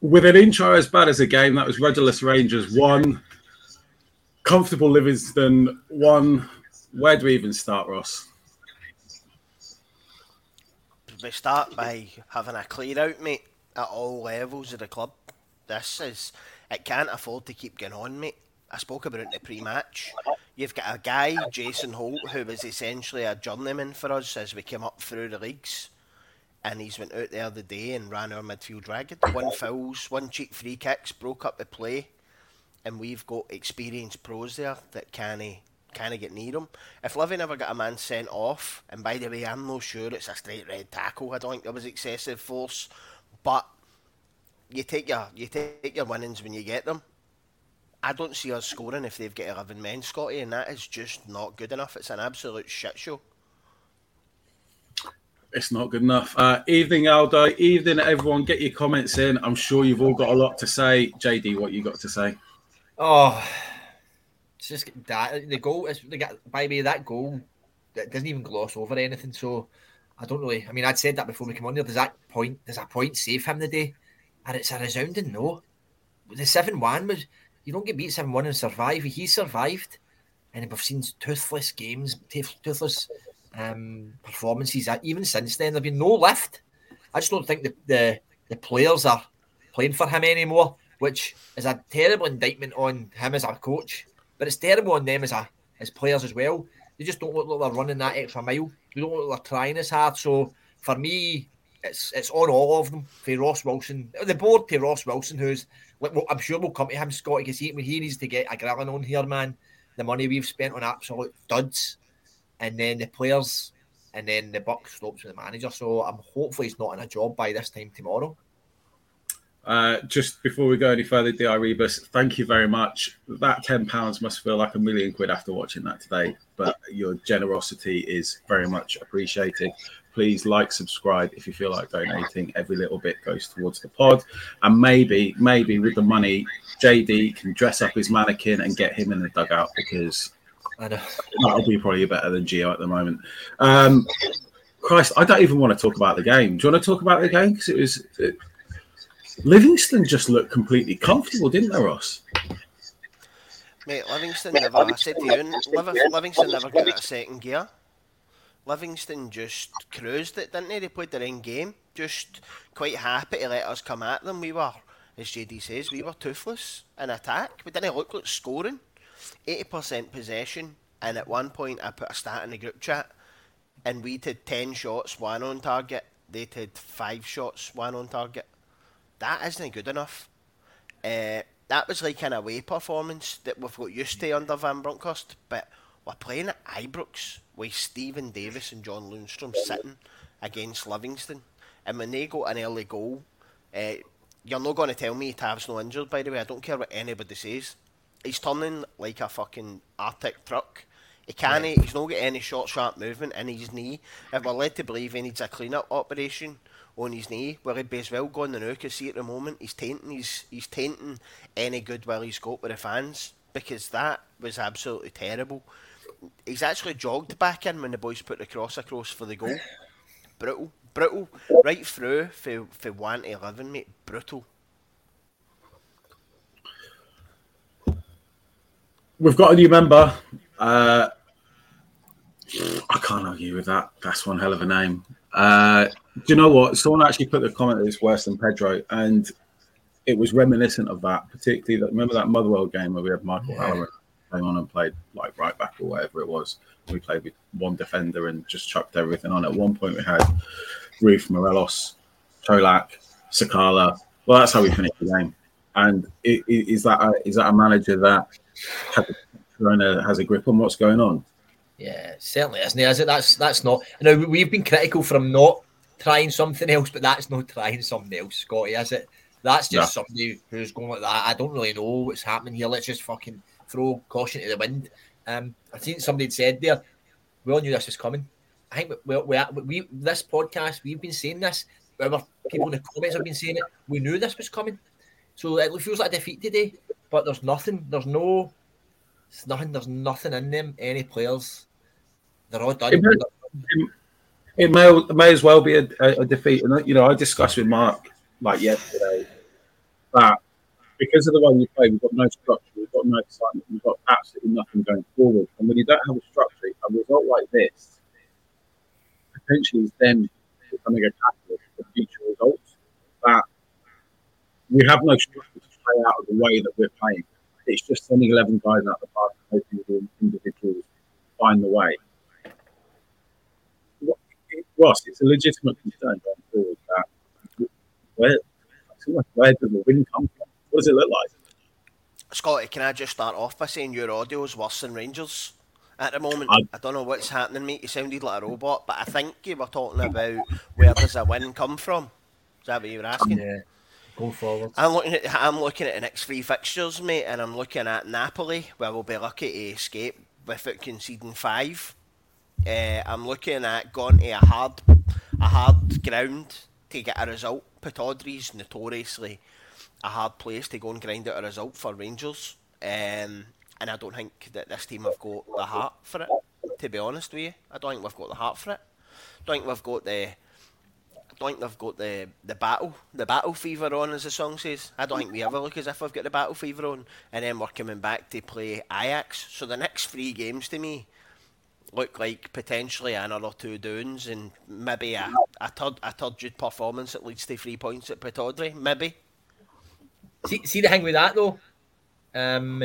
With an intro as bad as a game, that was Rudderless Rangers one, comfortable Livingston one. Where do we even start, Ross? We start by having a clear out, mate, at all levels of the club. This is it can't afford to keep going on, mate. I spoke about it in the pre-match. You've got a guy, Jason Holt, who was essentially a journeyman for us as we came up through the leagues and he's went out there the day and ran our midfield ragged. One fouls, one cheap free kicks, broke up the play, and we've got experienced pros there that can't can't get near him. If Livy never got a man sent off, and by the way, I'm not sure it's a straight red tackle. I don't think there was excessive force, but you take your you take your winnings when you get them. I don't see us scoring if they've got 11 men, Scotty, and that is just not good enough. It's an absolute shit show. It's not good enough. Uh, evening, Aldo. Evening, everyone. Get your comments in. I'm sure you've all got a lot to say. JD, what you got to say? Oh, it's just that the goal is by me that goal that doesn't even gloss over anything. So I don't really. I mean, I'd said that before we came on there. Does that point? Does that point save him the day? And it's a resounding no. The seven one was you don't get beat seven one and survive. He survived, and we've seen toothless games, toothless um, performances. Even since then, there's been no lift. I just don't think the, the, the players are playing for him anymore, which is a terrible indictment on him as a coach. But it's terrible on them as a as players as well. They just don't look like they're running that extra mile. They don't look like they're trying as hard. So for me, it's it's on all of them. For Ross Wilson, the board to Ross Wilson, who's I'm sure we'll come to him, Scott, because he he needs to get a grilling on here, man. The money we've spent on absolute duds and then the players, and then the buck stops with the manager. So I'm hopefully he's not in a job by this time tomorrow. Uh, just before we go any further, Di Rebus, thank you very much. That ten pounds must feel like a million quid after watching that today, but your generosity is very much appreciated. Please like, subscribe if you feel like donating. Every little bit goes towards the pod, and maybe, maybe with the money, JD can dress up his mannequin and get him in the dugout because I know. That'll be probably better than Gio at the moment. Um, Christ, I don't even want to talk about the game. Do you want to talk about the game? Because it was it, Livingston just looked completely comfortable, didn't they, Ross? Mate, Livingston never. I said to you, Livingston never got a second gear. Livingston just cruised it, didn't they? They played their own game, just quite happy to let us come at them. We were, as JD says, we were toothless in attack. We didn't look like scoring. 80% possession, and at one point I put a stat in the group chat, and we did 10 shots, one on target. They did 5 shots, one on target. That isn't good enough. Uh, that was like an away performance that we've got used to under Van Bronckhorst, but we're playing at Ibrox with Steven Davis and John Lundstram sitting against Livingston. And when they got an early goal, uh, you're not going to tell me Tav's no injured, by the way. I don't care what anybody says he's turning like a fucking Arctic truck. He can't. Right. He's not got any short, sharp movement in his knee. If we're led to believe he needs a clean-up operation on his knee, well, he'd be as well going the now. Cause see at the moment he's tainting. He's he's tainting any goodwill he's got with the fans because that was absolutely terrible. He's actually jogged back in when the boys put the cross across for the goal. brutal, brutal, right through for for one eleven, mate, brutal. We've got a new member. Uh, I can't argue with that. That's one hell of a name. Uh, do you know what? Someone actually put the comment that it's worse than Pedro, and it was reminiscent of that. Particularly, that remember that Motherwell game where we had Michael yeah. Halloran came on and played like right back or whatever it was. We played with one defender and just chucked everything on. At one point, we had Roofe Morelos, Colak, Sakala. Well, that's how we finished the game. And is that a, is that a manager that has a grip on what's going on? Yeah, certainly isn't it? Is it? That's that's not. Know, we've been critical for him not trying something else, but that's not trying something else, Scotty, is it? That's just somebody who's going like that. I don't really know what's happening here. Let's just fucking throw caution to the wind. Um, I think somebody said there, we all knew this was coming. I think we, we, we, this podcast, we've been saying this. Whether people in the comments have been saying it, we knew this was coming. So it feels like a defeat today, but there's nothing. There's no. There's nothing. There's nothing in them. Any players. They're all done. It may, it may, as well be a, a, defeat. And you know, I discussed with Mark like yesterday that because of the way we play, we've got no structure, we've got no excitement, we've got absolutely nothing going forward. And when you don't have a structure, a result like this potentially is then becoming a catalyst for future results. That we have no structure play out of the way that we're playing. It's just sending 11 guys out the park and hoping the individuals find the way. Ross, it's a legitimate concern going forward that where, where does the win come from? What does it look like? Scotty, can I just start off by saying your audio is worse than Rangers at the moment? I, I don't know what's happening, mate. You sounded like a robot, but I think you were talking about where does a win come from? Is that what you were asking? Yeah. Go forward. I'm looking at I'm looking at the next three fixtures, mate, and I'm looking at Napoli, where we'll be lucky to escape without conceding five. Uh, I'm looking at going to a hard a hard ground to get a result. Pittodrie's notoriously a hard place to go and grind out a result for Rangers. Um, and I don't think that this team have got the heart for it. To be honest with you, I don't think we've got the heart for it. I don't think we've got the. Think they've got the, the battle the battle fever on, as the song says. I don't think we ever look as if we've got the battle fever on, and then we're coming back to play Ajax. So the next three games to me look like potentially another two downs and maybe a, a third a third performance that leads to three points at Pittodrie, maybe. See, see the thing with that though, um,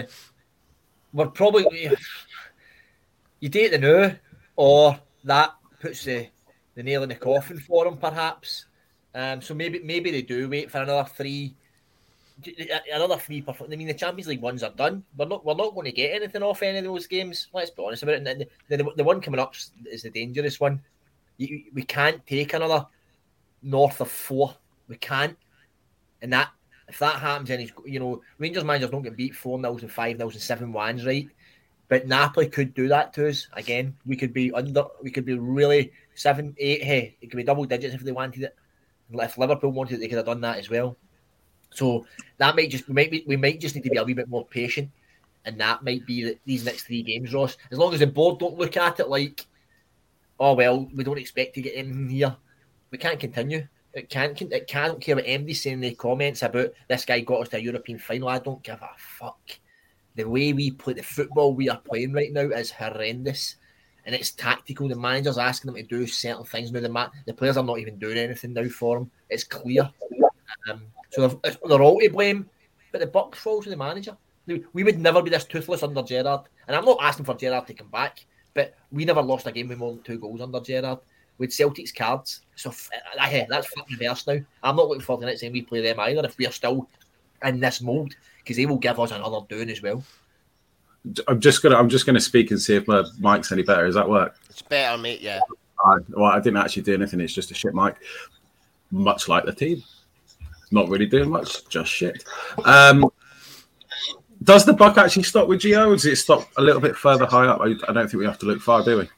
we're probably you take the no, or that puts the, the nail in the coffin for them, perhaps. Um, so maybe maybe they do wait for another three, another three. I mean, the Champions League ones are done. We're not we're not going to get anything off any of those games. Let's be honest about it. And the, the, the one coming up is the dangerous one. You, we can't take another north of four. We can't, and that if that happens, then he's, you know, Rangers managers don't get beat 4 0 and 5 0 and 7 1s, right? But Napoli could do that to us. Again, we could be under, we could be really 7, 8, hey, it could be double digits if they wanted it. If Liverpool wanted it, they could have done that as well. So that might just, we might, be, we might just need to be a wee bit more patient. And that might be the, these next three games, Ross. As long as the board don't look at it like, oh, well, we don't expect to get in here, we can't continue. It can't. It can't care what MD saying in the comments about this guy got us to a European final. I don't give a fuck. The way we play the football we are playing right now is horrendous, and it's tactical. The manager's asking them to do certain things now. The ma- the players are not even doing anything now for them. It's clear. Um, so they're, they're all to blame, but the buck falls to the manager. We would never be this toothless under Gerrard, and I'm not asking for Gerrard to come back, but we never lost a game with more than two goals under Gerrard with Celtic's cards. So that's fucking reverse now. I'm not looking forward to the next time we play them either if we're still in this mould because they will give us another doing as well. I'm just gonna I'm just gonna speak and see if my mic's any better. Does that work? It's better, mate. Yeah. I, well, I didn't actually do anything. It's just a shit mic, much like the team. Not really doing much, just shit. Um, does the buck actually stop with Gio? Or does it stop a little bit further high up? I, I don't think we have to look far, do we?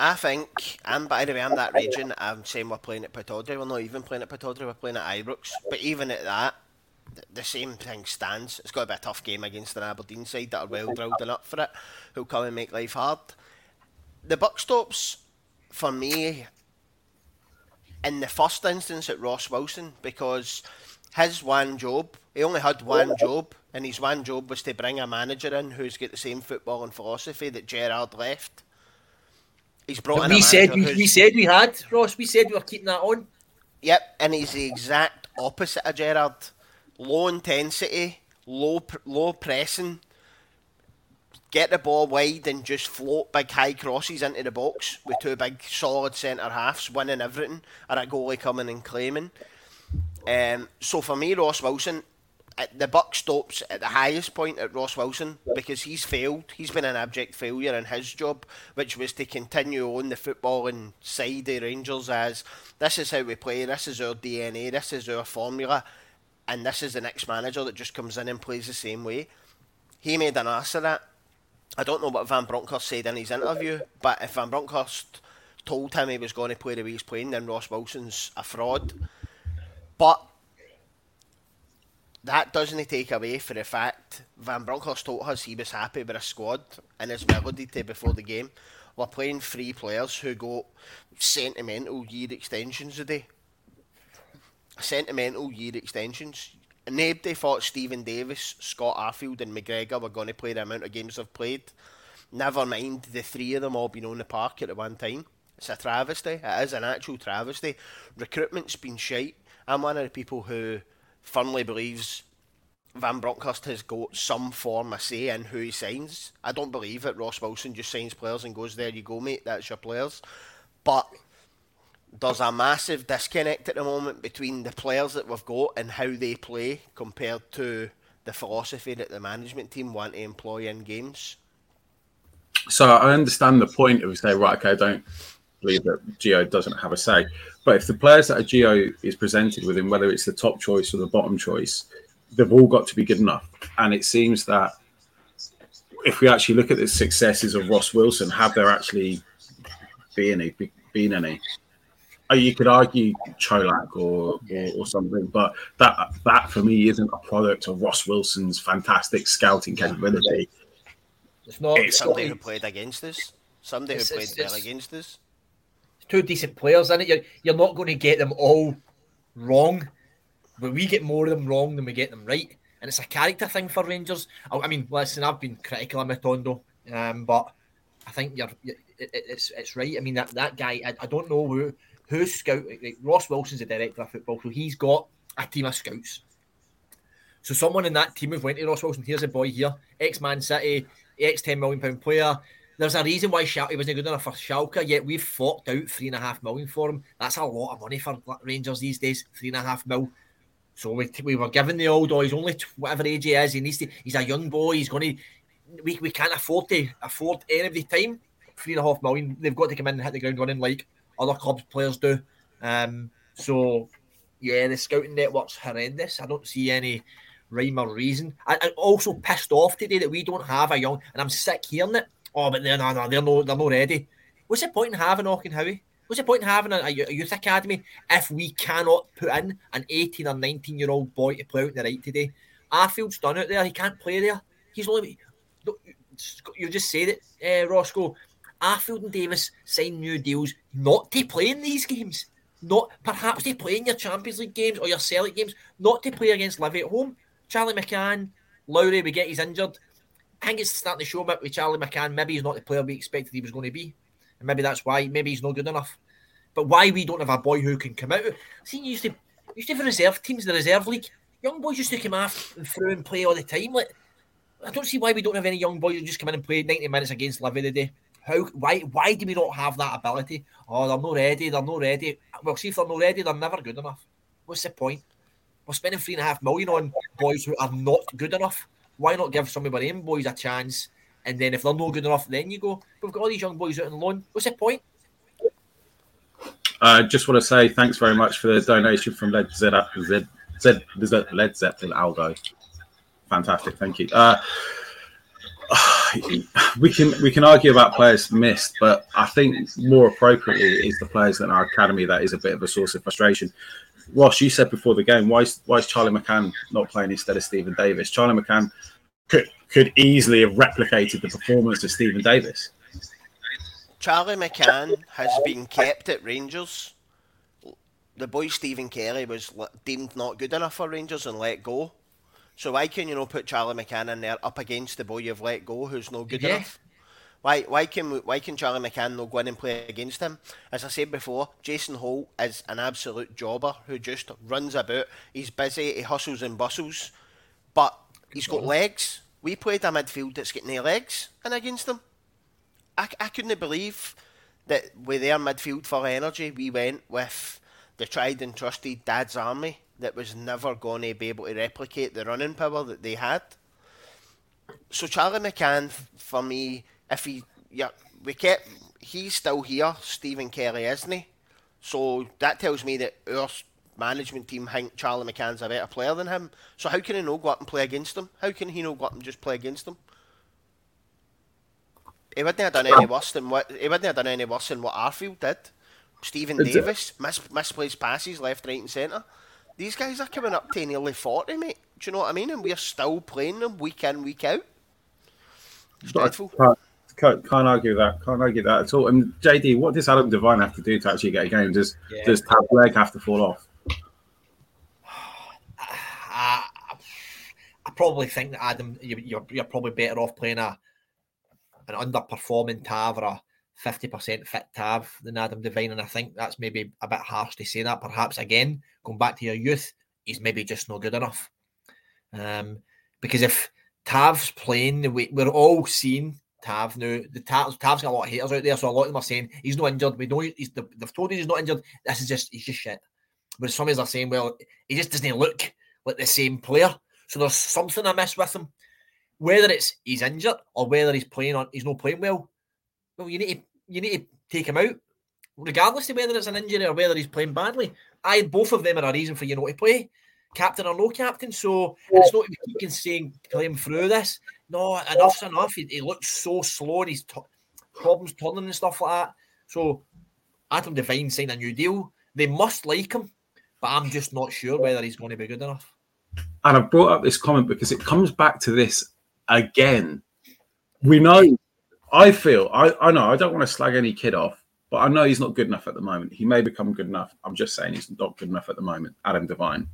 I think, and by the way, I'm that region. I'm saying we're playing at Pittodrie. We're not even playing at Pittodrie. We're playing at Ibrox. But even at that, the same thing stands. It's got to be a tough game against an Aberdeen side that are well drilled and up for it, who'll come and make life hard. The buck stops, for me, in the first instance at Ross Wilson because his one job, he only had one job, and his one job was to bring a manager in who's got the same football and philosophy that Gerrard left. He's brought in. We said we, we said we had Ross. We said we were keeping that on. Yep, and he's the exact opposite of Gerrard. Low intensity, low low pressing, get the ball wide and just float big high crosses into the box with two big solid centre halves winning everything, or a goalie coming and claiming. Um, so for me, Ross Wilson, the buck stops at the highest point at Ross Wilson because he's failed. He's been an abject failure in his job, which was to continue on the footballing side of Rangers as this is how we play, this is our DNA, this is our formula, and this is the next manager that just comes in and plays the same way. He made an ass of that. I don't know what Van Bronckhorst said in his interview, but if Van Bronckhorst told him he was going to play the way he's playing, then Ross Wilson's a fraud. But that doesn't take away for the fact Van Bronckhorst told us he was happy with a squad and his melody to before the game. We're playing three players who got sentimental year extensions today. Sentimental year extensions. Nobody thought Steven Davis, Scott Arfield, and McGregor were going to play the amount of games they've played. Never mind the three of them all being on the park at one time. It's a travesty. It is an actual travesty. Recruitment's been shite. I'm one of the people who firmly believes Van Bronckhorst has got some form of say in who he signs. I don't believe it. Ross Wilson just signs players and goes, there you go, mate, that's your players. But there's a massive disconnect at the moment between the players that we've got and how they play compared to the philosophy that the management team want to employ in games. So I understand the point of say, right, okay, I don't believe that Gio doesn't have a say. But if the players that a Gio is presented with him, whether it's the top choice or the bottom choice, they've all got to be good enough. And it seems that if we actually look at the successes of Ross Wilson, have there actually been any? Been any? Uh, you could argue Colak or, or, or something, but that that for me isn't a product of Ross Wilson's fantastic scouting capability. It's not it's somebody who played against us. Somebody who played well against us. Two decent players in it. You're, you're not going to get them all wrong, but we get more of them wrong than we get them right. And it's a character thing for Rangers. I, I mean, listen, I've been critical of Matondo, um, but I think you're, it, it's it's right. I mean, that, that guy, I, I don't know who who's scout like Ross Wilson's the director of football, so he's got a team of scouts. So someone in that team have went to Ross Wilson. Here's a boy here, ex Man City, ex ten million pound player. There's a reason why Schalke wasn't good enough for Schalke, yet we've forked out three and a half million for him. That's a lot of money for Rangers these days, three and a half mil. So we, we were given the old, oh, he's only whatever age he is. He needs to. He's a young boy. He's going to. We, we can't afford to afford any of the time. Three and a half million. They've got to come in and hit the ground running like other clubs players do. Um, so yeah, the scouting network's horrendous. I don't see any rhyme or reason. I, am also pissed off today that we don't have a young, and I'm sick hearing it. Oh, but they're no, no, they're no, they're not ready. What's the point in having Howie? What's the point in having a, a, youth academy if we cannot put in an 18 or 19 year old boy to play out in the right today? Arfield's done out there. He can't play there. He's only. You just said it, uh, Roscoe. Arfield and Davis sign new deals not to play in these games. Not perhaps to play in your Champions League games or your Celtic games, not to play against Livy at home. Charlie McCann, Lowry, we get he's injured. I think it's starting to show bit with Charlie McCann. Maybe he's not the player we expected he was going to be. And maybe that's why, maybe he's not good enough. But why we don't have a boy who can come out? See, you used to used to have reserve teams, the reserve league. Young boys used to come off and through and play all the time. Like I don't see why we don't have any young boys who just come in and play 90 minutes against Livy today. How why why do we not have that ability? Oh, they're not ready, they're not ready. Well, see if they're not ready, they're never good enough. What's the point? We're spending three and a half million on boys who are not good enough. Why not give some of our own boys a chance? And then if they're not good enough, then you go. We've got all these young boys out on loan. What's the point? I uh, just want to say thanks very much for the donation from Led Z, Z, Z, Z Led Zeppelin Aldo. Fantastic, thank you. Uh, we can we can argue about players missed, but I think more appropriately is the players in our academy that is a bit of a source of frustration. Ross, you said before the game, why is why is Charlie McCann not playing instead of Steven Davis? Charlie McCann could could easily have replicated the performance of Steven Davis. Charlie McCann has been kept at Rangers the boy Stephen Kelly was deemed not good enough for Rangers and let go. So why can you not put Charlie McCann in there up against the boy you've let go who's no good yeah. enough? Why why can why can Charlie McCann not go in and play against him? As I said before, Jason Holt is an absolute jobber who just runs about. He's busy, he hustles and bustles, but he's got legs. We played a midfield that's got no legs and against them. I, I couldn't believe that with their midfield of energy, we went with the tried and trusted Dad's Army that was never going to be able to replicate the running power that they had. So Charlie McCann, for me, if he, yeah, we kept, he's still here. Stephen Kelly isn't he? So that tells me that our management team think Charlie McCann's a better player than him. So how can he not go up and play against him? How can he not go up and just play against him? He wouldn't have done any worse than what he wouldn't have done any worse than what Arfield did. Steven Davis mis- misplaced passes left, right, and centre. These guys are coming up to nearly 40, mate. Do you know what I mean? And we're still playing them week in, week out. It's dreadful. Can't, can't, argue that. Can't argue that at all. And JD, what does Adam Devine have to do to actually get a game? Does yeah. does Tav leg have to fall off? I, I probably think that Adam, you're, you're probably better off playing a an underperforming Tav or a 50% fit Tav than Adam Devine. And I think that's maybe a bit harsh to say that. Perhaps again, going back to your youth, he's maybe just not good enough. Um, because if Tav's playing the way we're all seeing Tav now, the Tav, Tav's got a lot of haters out there, so a lot of them are saying he's not injured. We know he's they've told him he's not injured. This is just he's just shit. But some are saying, well, he just doesn't look like the same player. So there's something amiss with him. Whether it's he's injured or whether he's playing on he's not playing well. Well, you need to you need to take him out, regardless of whether it's an injury or whether he's playing badly. I both of them are a reason for you not to play, captain or no captain. So it's not you can saying play him through this. No, enough's enough. He, he looks so slow and he's t- problems turning and stuff like that. So Adam Devine signed a new deal. They must like him, but I'm just not sure whether he's going to be good enough. And I've brought up this comment because it comes back to this again. We know I feel I, I know I don't want to slag any kid off, but I know he's not good enough at the moment. He may become good enough. I'm just saying he's not good enough at the moment, Adam Devine.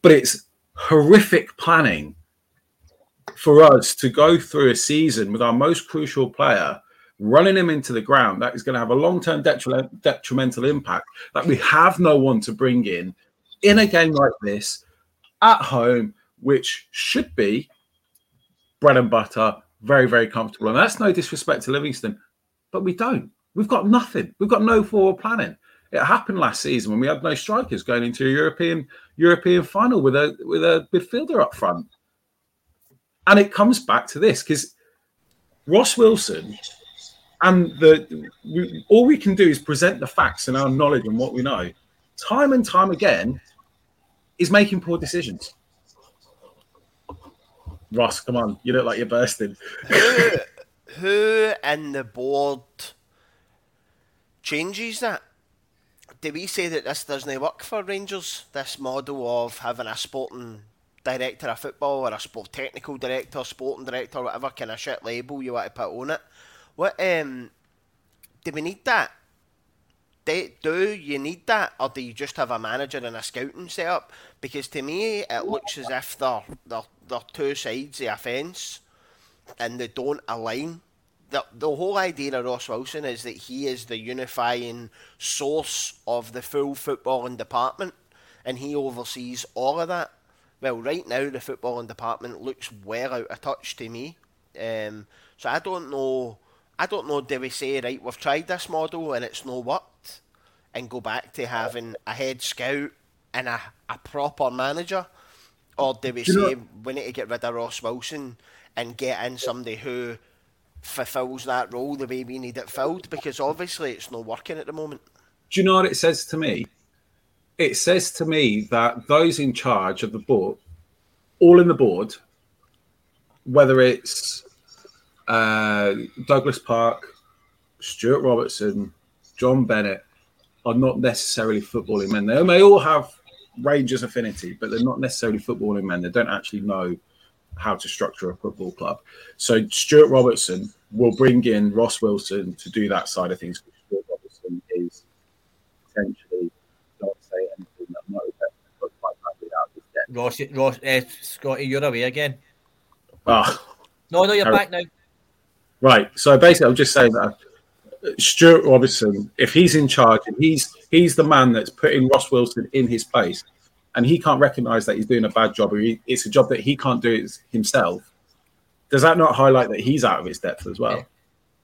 But it's horrific planning for us to go through a season with our most crucial player running him into the ground that is going to have a long-term detrimental impact that we have no one to bring in in a game like this at home which should be bread and butter very, very comfortable. And that's no disrespect to Livingston, but we don't. We've got nothing. We've got no forward planning. It happened last season when we had no strikers going into a European European final with a with a midfielder up front. And it comes back to this because Ross Wilson and the we, all we can do is present the facts and our knowledge and what we know. Time and time again, is making poor decisions. Ross, come on, you look like you're bursting. who, who the board changes that? Do we say that this doesn't work for Rangers? This model of having a sporting director of football or a sport technical director, sporting director, whatever kind of shit label you want to put on it. What um, do we need that? Do, do you need that, or do you just have a manager and a scouting setup? Because to me, it looks as if they're they're they're two sides of a fence and they don't align. The, the whole idea of Ross Wilson is that he is the unifying source of the full footballing department and he oversees all of that. Well, right now the footballing department looks well out of touch to me. Um, so I don't know. I don't know. Do we say right? We've tried this model and it's no worked, and go back to having a head scout and a, a proper manager? Or do we do say know, we need to get rid of Ross Wilson and get in somebody who fulfills that role the way we need it filled? Because obviously it's not working at the moment. Do you know what it says to me? It says to me that those in charge of the board, all in the board, whether it's uh, Douglas Park, Stuart Robertson, John Bennett, are not necessarily footballing men. They may all have Rangers affinity, but they're not necessarily footballing men. They don't actually know how to structure a football club. So Stuart Robertson will bring in Ross Wilson to do that side of things. Stuart Robertson is potentially, not say anything that might Ross, Ross, uh, Scotty, you're away again. Oh, No, no, you're Harry- back now. right. So basically, I'm just saying that Stuart Robertson, if he's in charge and he's he's the man that's putting Ross Wilson in his place, and he can't recognise that he's doing a bad job, or he, it's a job that he can't do himself. Does that not highlight that he's out of his depth as well?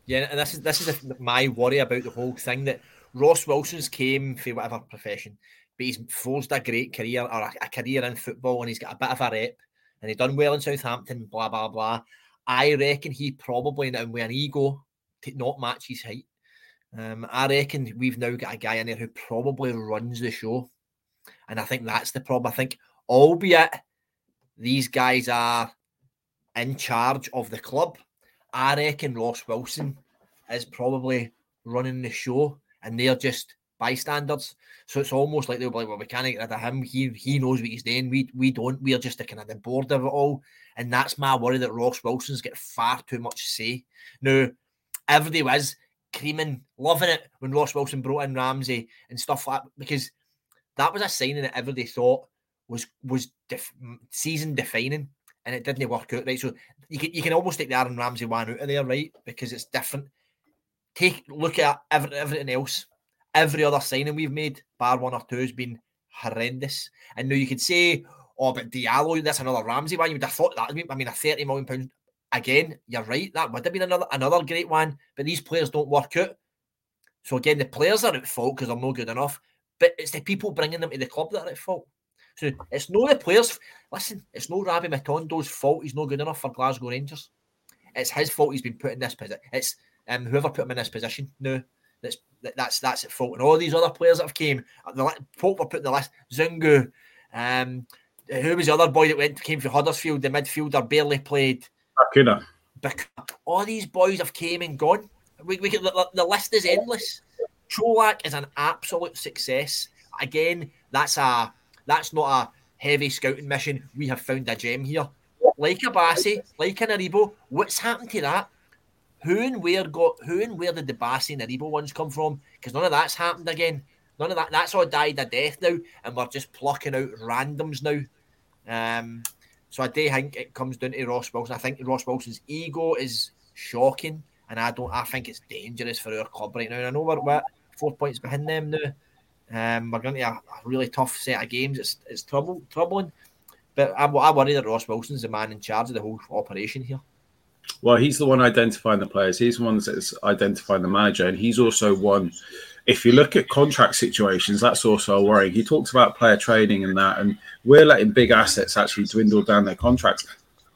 Yeah, and this is this is the, my worry about the whole thing that Ross Wilson's came for whatever profession, but he's forged a great career or a, a career in football, and he's got a bit of a rep, and he done well in Southampton. Blah blah blah. I reckon he probably now with an ego to not match his height. Um, I reckon we've now got a guy in there who probably runs the show, and I think that's the problem. I think, albeit these guys are in charge of the club, I reckon Ross Wilson is probably running the show, and they're just bystanders. So it's almost like they'll be like, "Well, we can't get rid of him. He he knows what he's doing. We we don't. We're just the kind of the board of it all." And that's my worry that Ross Wilson's got far too much say. Now, everybody was creaming, loving it when Ross Wilson brought in Ramsey and stuff like that because that was a signing that everybody thought was was def- season defining, and it didn't work out right. So you can you can almost take the Aaron Ramsey one out of there, right? Because it's different. Take look at every, everything else. Every other signing we've made, bar one or two, has been horrendous. And now you could say, "Oh, but Diallo, that's another Ramsey one." You would have thought that. I mean, a thirty million pound again. You're right. That would have been another another great one. But these players don't work out. So again, the players are at fault because they're not good enough. But it's the people bringing them to the club that are at fault. So it's no the players. Listen, it's no Rabbi Matondo's fault. He's not good enough for Glasgow Rangers. It's his fault. He's been put in this position. It's um, whoever put him in this position. No, that's that- that's that's at fault. And all these other players that have came, uh, the folk were put in the list. Zungu, um, who was the other boy that went came from Huddersfield? The midfielder barely played. Bacuna. All these boys have came and gone. We, we can, the, the list is endless. Colak is an absolute success. Again, that's a that's not a heavy scouting mission. We have found a gem here. Like a Bassey, like an Aribo. What's happened to that? Who and where got who and where did the Bassey and Aribo ones come from? Because none of that's happened again. None of that that's all died a death now, and we're just plucking out randoms now. Um, so I do think it comes down to Ross Wilson. I think Ross Wilson's ego is shocking, and I don't. I think it's dangerous for our club right now. And I know we're four points behind them now. Um, we're going to a, a really tough set of games. It's it's trouble troubling, but I, I worry that Ross Wilson's the man in charge of the whole operation here. Well, he's the one identifying the players. He's the one that's identifying the manager, and he's also one. If you look at contract situations, that's also a worry. He talks about player trading and that, and we're letting big assets actually dwindle down their contracts.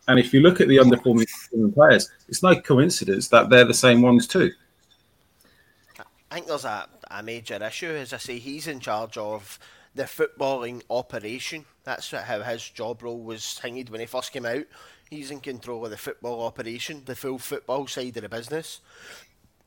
And if you look at the underperforming players, it's no coincidence that they're the same ones too. I think there's a, a major issue. As I say, he's in charge of the footballing operation. That's how his job role was thingied when he first came out. He's in control of the football operation, the full football side of the business.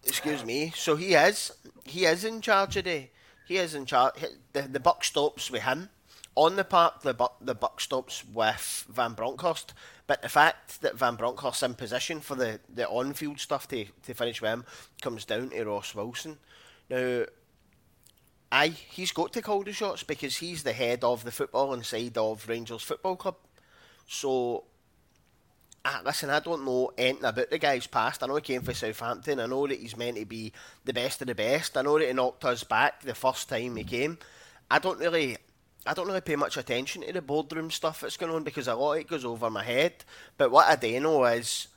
Excuse me. So he is. He is in charge of the. He is in charge. The, the buck stops with him. On the park, the buck, the buck stops with Van Bronckhorst. But the fact that Van Bronckhorst's in position for the, the on field stuff to, to finish with him comes down to Ross Wilson. Now, aye, he's got to call the shots because he's the head of the football inside of Rangers Football Club. So, ah, listen, I don't know anything about the guy's past. I know he came from Southampton. I know that he's meant to be the best of the best. I know that he knocked us back the first time he came. I don't really. I don't really pay much attention to the boardroom stuff that's going on because a lot of it goes over my head. But what I do know is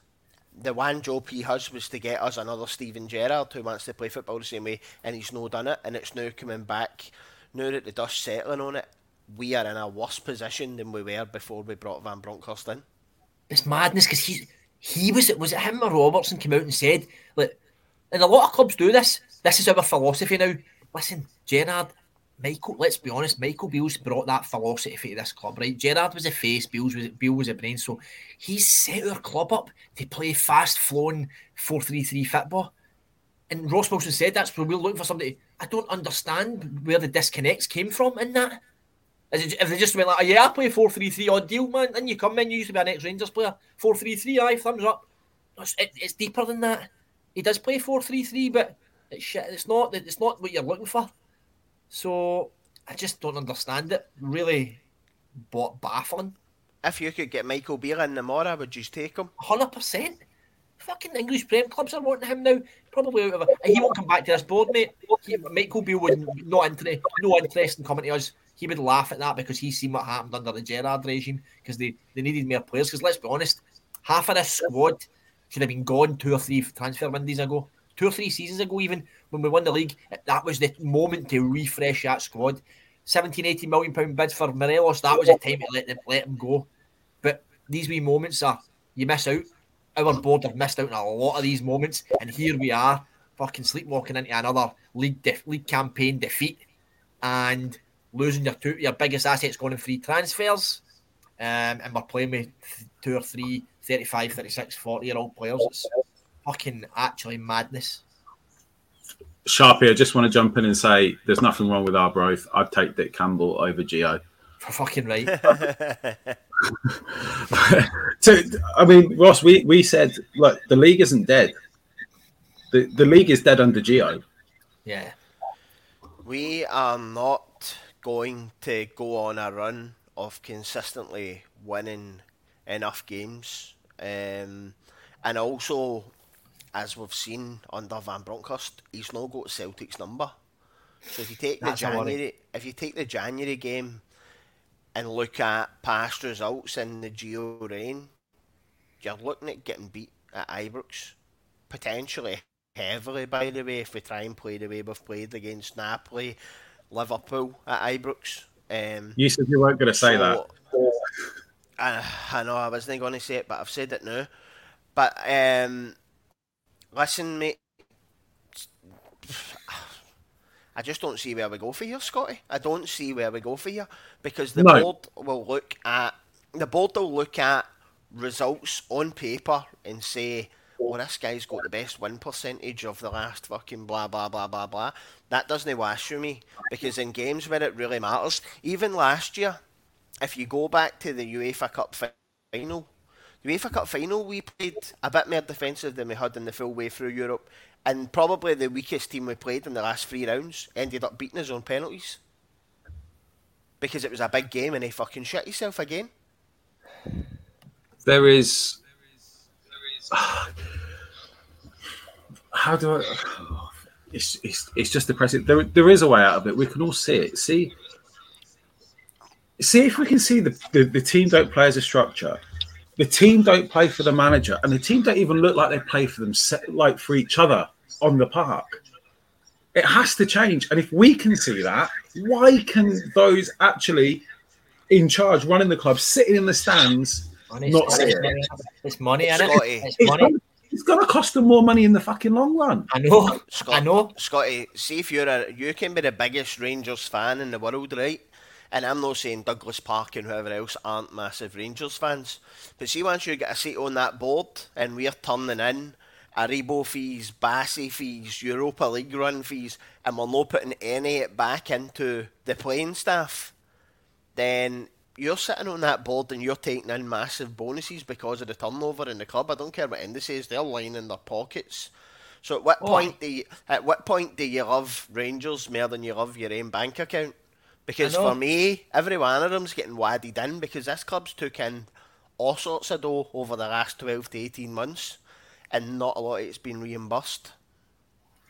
the one job he has was to get us another Steven Gerrard who wants to play football the same way, and he's no done it, and it's now coming back. Now that the dust's settling on it, we are in a worse position than we were before we brought Van Bronckhorst in. It's madness because he he was was it him or Robertson came out and said like, and a lot of clubs do this. This is our philosophy now. Listen, Gerrard, Michael. Let's be honest. Michael Beals brought that philosophy to this club, right? Gerrard was a face, Beals was Beale was a brain. So he's set our club up to play fast flowing four three three football. And Ross Wilson said that's where we're looking for somebody. I don't understand where the disconnects came from in that. It, if they just went like, oh, yeah, I play 4 3 3 odd deal, man, and you come in, you used to be an ex Rangers player. 4 3 3, aye, thumbs up. It's, it, it's deeper than that. He does play 4 3 3, but it's shit. It's not, it's not what you're looking for. So I just don't understand it. Really, baffling. If you could get Michael Beale in tomorrow, would you take him? Hundred percent. Fucking English Prem clubs are wanting him now. Probably out of a, he won't come back to this board, mate. He, Michael Beale would not interest, no interest in coming to us. He would laugh at that because he's seen what happened under the Gerrard regime because they, they needed more players. Because let's be honest, half of this squad should have been gone two or three transfer windows ago, two or three seasons ago, even when we won the league. That was the moment to refresh that squad. 17, 18 million pound bids for Morelos, that was the time to let them let him go. But these wee moments are you miss out. Our board have missed out on a lot of these moments, and here we are, fucking sleepwalking into another league def- league campaign defeat, and losing your two your biggest assets going in free transfers, um, and we're playing with two or three 35, 36, 40 year old players. It's fucking actually madness. Sharpie, I just want to jump in and say there's nothing wrong with our growth. I'd take Dick Campbell over Gio. For fucking right. so, I mean, Ross, we, we said, look, the league isn't dead. The, the league is dead under Gio. Yeah. We are not going to go on a run of consistently winning enough games. Um, and also, as we've seen under Van Bronckhorst, he's not got Celtic's number. So if you take the. January, if you take the January game and look at past results in the Gio reign, you're looking at getting beat at Ibrox, potentially heavily. By the way, if we try and play the way we've played against Napoli, Liverpool at Ibrox. Um, You said you weren't going to say that. I, I know I wasn't going to say it, but I've said it now. But um, listen, mate. I just don't see where we go for you, Scotty. I don't see where we go for you because the No. board will look at the board will look at results on paper and say, "Oh, this guy's got the best win percentage of the last fucking blah blah blah blah blah." That doesn't wash for me because in games where it really matters, even last year, if you go back to the UEFA Cup final, the UEFA Cup final, we played a bit more defensive than we had in the full way through Europe, and probably the weakest team we played in the last three rounds ended up beating us on penalties because it was a big game and he fucking shit himself again. There is. How do I? It's, it's, it's just depressing. There, there is a way out of it. We can all see it. See, see if we can see the, the, the team don't play as a structure. The team don't play for the manager, and the team don't even look like they play for them, like for each other on the park. It has to change, and if we can see that, why can those actually in charge, running the club, sitting in the stands, Money, Not it's, saying money, it's money in Scotty. it. It's it's money. gonna, it's gonna cost them more money in the fucking long run. I know. Scott, I know. Scotty, see if you're a, you can be the biggest Rangers fan in the world, right? And I'm not saying Douglas Park and whoever else aren't massive Rangers fans, but see once you get a seat on that board and we're turning in Aribo fees, Bassey fees, Europa League run fees, and we're not putting any of it back into the playing staff, then you're sitting on that board and you're taking in massive bonuses because of the turnover in the club. I don't care what indices they're lining their pockets. So at what Oh, point do you at what point do you love Rangers more than you love your own bank account? Because for me, every one of them's getting wadded in because this club's took in all sorts of dough over the last twelve to eighteen months, and not a lot of it's been reimbursed.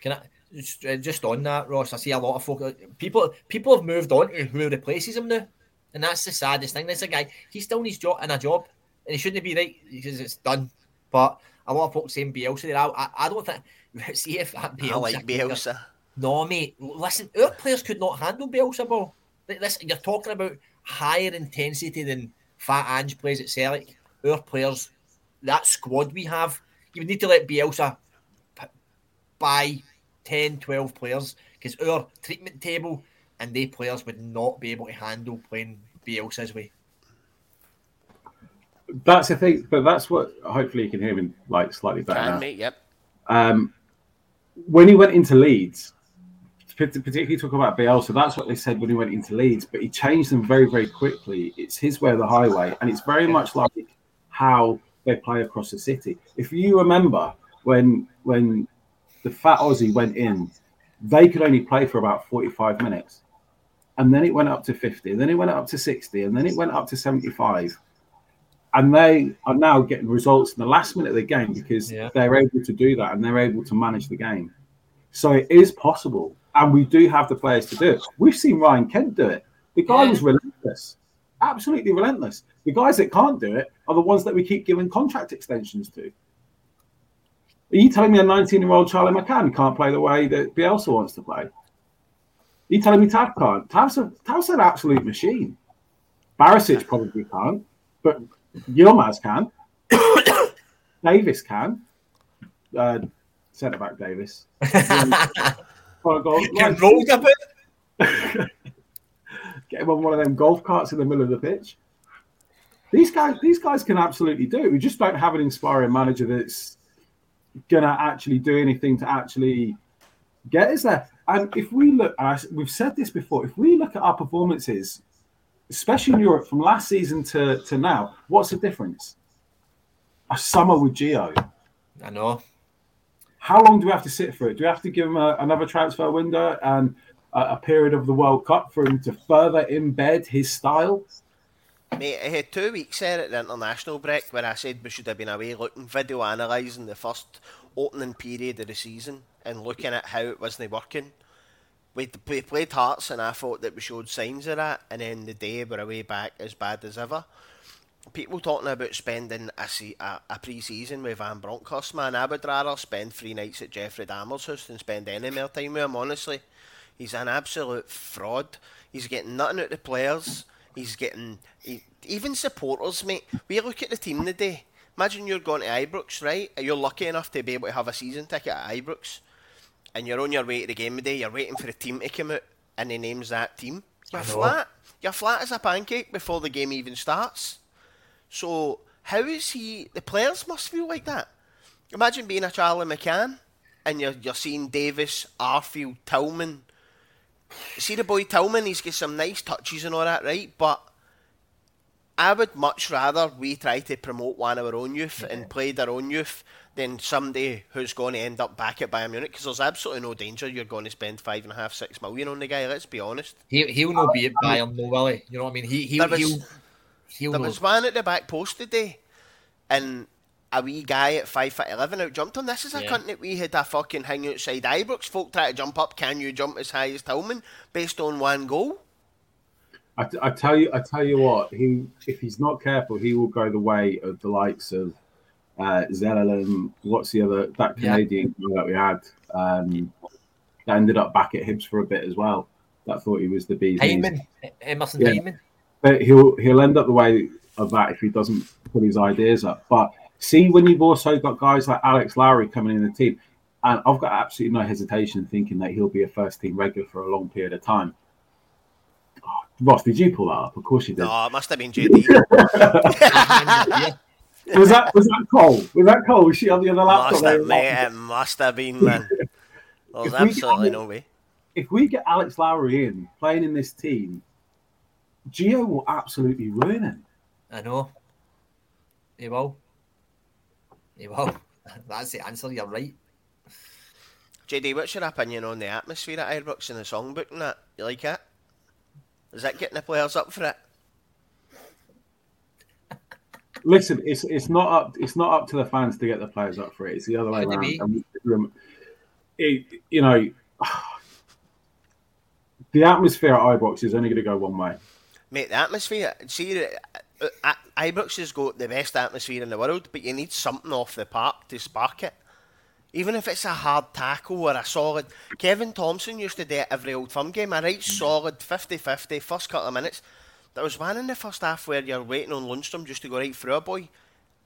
Can I just, uh, on that, Ross? I see a lot of folk. People people have moved on to who replaces him now, and that's the saddest thing. There's a guy. He's still in his job in a job, and he shouldn't be right because it's done. But a lot of folks saying Bielsa there. I, I, I don't think. See if that Bielsa. I like Bielsa. No, mate. Listen, our players could not handle Bielsa ball. Like, Listen, you're talking about higher intensity than Fat Ange plays at Celtic. Our players, that squad we have, you would need to let Bielsa p- buy 10, 12 players because our treatment table and they players would not be able to handle playing Bielsa's way. That's the thing, but that's what. Hopefully, you can hear me like slightly better Can now. mate? Yep. Um, when he went into Leeds, pat- particularly talk about Bielsa, that's what they said when he went into Leeds. But he changed them very, very quickly. It's his way of the highway, and it's very much like how they play across the city. If you remember when when the fat Aussie went in, they could only play for about forty-five minutes, and then it went up to 50, and then it went up to 60, and then it went up to 75. And they are now getting results in the last minute of the game because Yeah. they're able to do that and they're able to manage the game. So it is possible, and we do have the players to do it. We've seen Ryan Kent do it. The guy Yeah. was relentless, absolutely relentless. The guys that can't do it are the ones that we keep giving contract extensions to. Are you telling me a 19 year old Charlie McCann can't play the way that Bielsa wants to play? Are you telling me Tav can't? Tav's, a, Tav's an absolute machine. Barisic probably can't, but Yilmaz can. Davis can. Uh, Centre back Davis. Can rolled a bit. get him on one of them golf carts in the middle of the pitch. These guys, these guys can absolutely do it. We just don't have an inspiring manager that's gonna actually do anything to actually get us there. And if we look, and I, we've said this before, if we look at our performances, especially in Europe from last season to, to now, what's the difference? A summer with Gio. I know. How long do we have to sit for it? Do we have to give him a, another transfer window and a, a period of the World Cup for him to further embed his style? Mate, I had two weeks there at the international break where I said we should have been away looking, video analysing the first opening period of the season and looking at how it wasn't working. We, played Hearts and I thought that we showed signs of that, and then the day we're away back as bad as ever. People talking about spending a, se- a, a pre season with Van Bronckhorst, man. I would rather spend three nights at Jeffrey Dahmer's house than spend any more time with him, honestly. He's an absolute fraud. He's getting nothing out of the players. He's getting he, even supporters, mate. We look at the team today. Imagine you're going to Ibrox, right? You're lucky enough to be able to have a season ticket at Ibrox, and you're on your way to the game today. You're waiting for the team to come out, and he names that team. You're flat. You're flat as a pancake before the game even starts. So how is he? The players must feel like that. Imagine being a Charlie McCann, and you're you're seeing Davis, Arfield, Tillman. See the boy Tillman, he's got some nice touches and all that, right? But I would much rather we try to promote one of our own youth and play their own youth than somebody who's going to end up back at Bayern Munich because there's absolutely no danger you're going to spend five and a half, six million on the guy. Let's be honest. He he'll not be at Bayern, no, will he? You know what I mean? He was- he'll, he'll There know. was one at the back post today, and a wee guy at five foot eleven out jumped him. This is a Yeah. cunt that we had a fucking hang outside Ibrox. Folk try to jump up. Can you jump as high as Tillman based on one goal? I, t- I tell you, I tell you what. He, if he's not careful, he will go the way of the likes of uh, Zellerland. What's the other that Canadian guy that we had? Um, that ended up back at Hibs for a bit as well. That thought he was the bee's knees. Hyndman, Emerson Yeah. Hyndman. But he'll he'll end up the way of that if he doesn't put his ideas up. But see, when you've also got guys like Alex Lowry coming in the team, and I've got absolutely no hesitation thinking that he'll be a first team regular for a long period of time. Oh, Ross, did you pull that up? Of course you did. No, it must have been JD. Was that was that Cole? Was that Cole? Was she on the other laptop? must have, mate, it must have been, man. There's If we- absolutely no way. If we get Alex Lowry in playing in this team, Gio will absolutely ruin him. I know. He will. He will. That's the answer. You're right. JD, what's your opinion on the atmosphere at Ibrox and the songbook and that? You like it? Is that getting the players up for it? Listen, it's it's not up it's not up to the fans to get the players up for it. It's the other way Should around. And um, it, you know, the atmosphere at Ibrox is only going to go one way. Mate, the atmosphere, see, uh, uh, Ibrox has got the best atmosphere in the world, but you need something off the park to spark it. Even if it's a hard tackle or a solid. Kevin Thomson used to do it every old firm game, a right solid 50 50, first couple of minutes. There was one in the first half where you're waiting on Lundstram just to go right through a boy,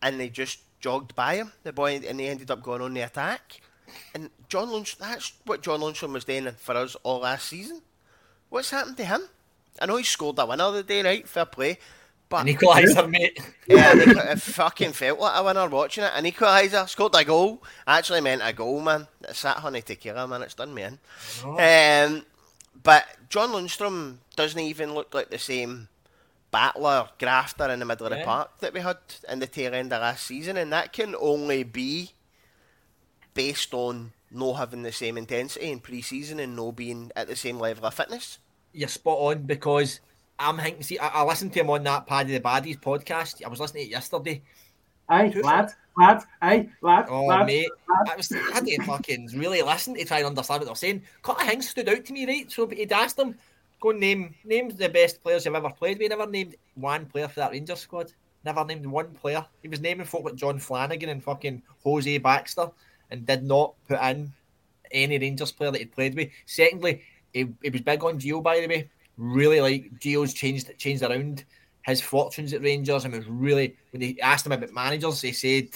and they just jogged by him, the boy, and he ended up going on the attack. And John Lundstram, that's what John Lundstram was doing for us all last season. What's happened to him? I know he scored a winner the day, right? Fair play. But An equaliser, mate. yeah, it, it fucking felt like a winner watching it. An equaliser, scored a goal. Actually meant a goal, man. It's that honey tequila, man. It's done me in. Um, but John Lundstram doesn't even look like the same battler, grafter in the middle of the park that we had in the tail end of last season, and that can only be based on no having the same intensity in pre-season and no being at the same level of fitness. You're spot on because I'm thinking. See, I, I listened to him on that Paddy the Baddies podcast. I was listening to it yesterday. Hey, lad, lad, hey, lad, Oh, lad. mate, I was I to fucking really listen to try and understand what they're saying. Couple of things stood out to me, right? So he'd asked him, go name name the best players you've ever played. We never named one player for that Rangers squad. Never named one player. He was naming folk like John Flanagan and fucking Jose Baxter, and did not put in any Rangers player that he'd played with. Secondly, he, he was big on Gio, by the way. Really like Gio's changed changed around his fortunes at Rangers and was really when they asked him about managers, he said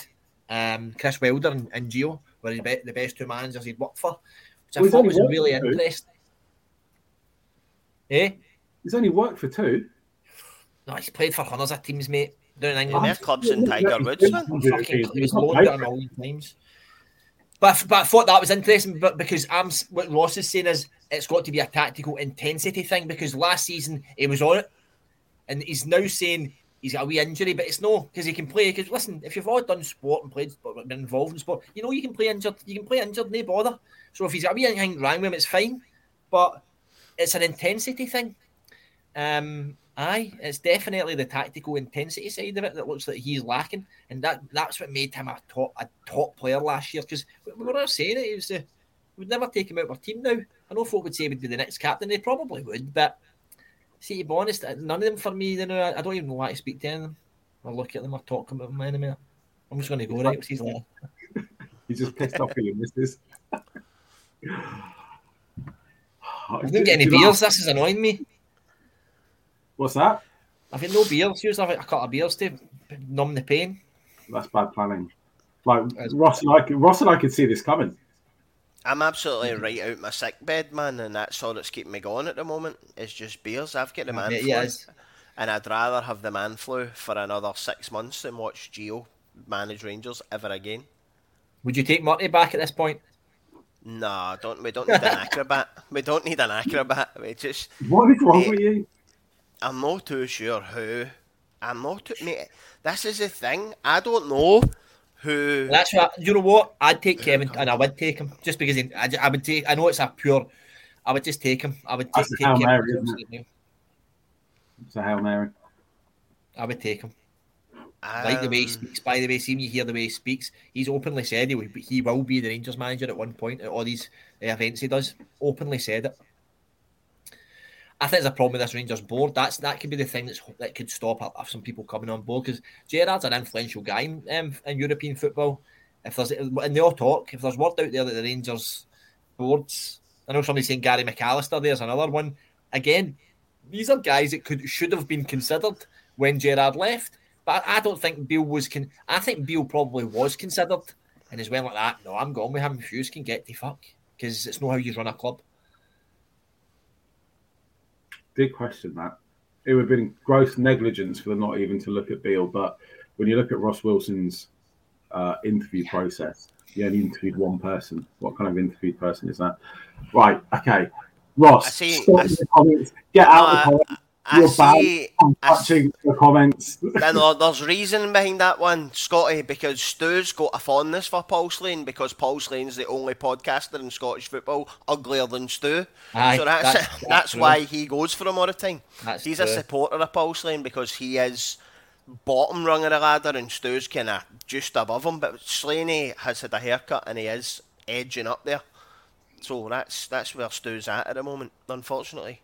um, Chris Wilder and, and Gio were the, be- the best two managers he'd worked for, which I Well, he's thought was really interesting. Eh? He's only worked for two. No, he's played for hundreds of teams, mate. Down in Yeah, England. more clubs than Tiger Woods, man. Fucking, he was loaned out a million times. But, but I thought that was interesting, but because I'm what Ross is saying is it's got to be a tactical intensity thing because last season he was on it, and he's now saying he's got a wee injury, but it's no because he can play. Because listen, if you've all done sport and played, been involved in sport, you know you can play injured. You can play injured, no bother. So if he's got a wee thing wrong with him, it's fine. But it's an intensity thing. Um, aye, it's definitely the tactical intensity side of it that looks like he's lacking, and that that's what made him a top a top player last year. Because we were all saying it, he was the we'd never take him out of our team now. I know folk would say he'd be the next captain, they probably would, but see, to be honest, uh, none of them for me. You know, I don't even want to speak to them. I'll look at them I talk about them in a minute. I'm just going to go right. He's like, He's just pissed off with missus. I didn't get any beers. This is annoying me. What's that? I've had no beers. Usually, I've a couple of beers to numb the pain. That's bad planning. Like That's- Ross and I, could- Ross and I could see this coming. I'm absolutely right out my sick bed, man, and that's all that's keeping me going at the moment. Is just beers. I've got the man bet flu, he is. and I'd rather have the man flu for another six months than watch Gio manage Rangers ever again. Would you take Marty back at this point? No, don't we don't need an acrobat. We don't need an acrobat. We just What is wrong with you? I'm not too sure who. I'm not too mate. This is the thing. I don't know who. That's what you know. What I'd take Kevin, and I would take him just because he, I, I would take. I know it's a pure. I would just take him. I would take, That's take Hail Kevin. Mary, isn't It's a hail mary. I would take him. like the way he Um, speaks. By the way, seeing you hear the way he speaks, he's openly said he will, be- he will be the Rangers manager at one point at all these uh, events he does. Openly said it. I think there's a problem with this Rangers board. That's that could be the thing that's that could stop some people coming on board because Gerrard's an influential guy in, um, in European football. If there's and they all talk, if there's word out there that the Rangers boards, I know somebody's saying Gary McAllister. There's another one. Again, these are guys that could should have been considered when Gerard left. But I don't think Beale was. I think Beale probably was considered, and as well like that. No, I'm going with him. If you can get the fuck, because it's not how you run a club. Did question that. It would have been gross negligence for them not even to look at Beale. But when you look at Ross Wilson's uh, interview process, he only interviewed one person. What kind of interviewed person is that? Right. Okay. Ross, I see- I see- comments. Get out of the comments. I You're bad. see. I'm touching the comments. There's reason behind that one, Scotty, because Stu's got a fondness for Paul Slane because Paul Slane's the only podcaster in Scottish football uglier than Stu. Aye, so that's that's- that's, that's why he goes for him all the time. That's He's a supporter of Paul Slane because he is bottom rung of the ladder and Stu's kind of just above him. But Slaney has had a haircut and he is edging up there. So that's that's where Stu's at at the moment, unfortunately.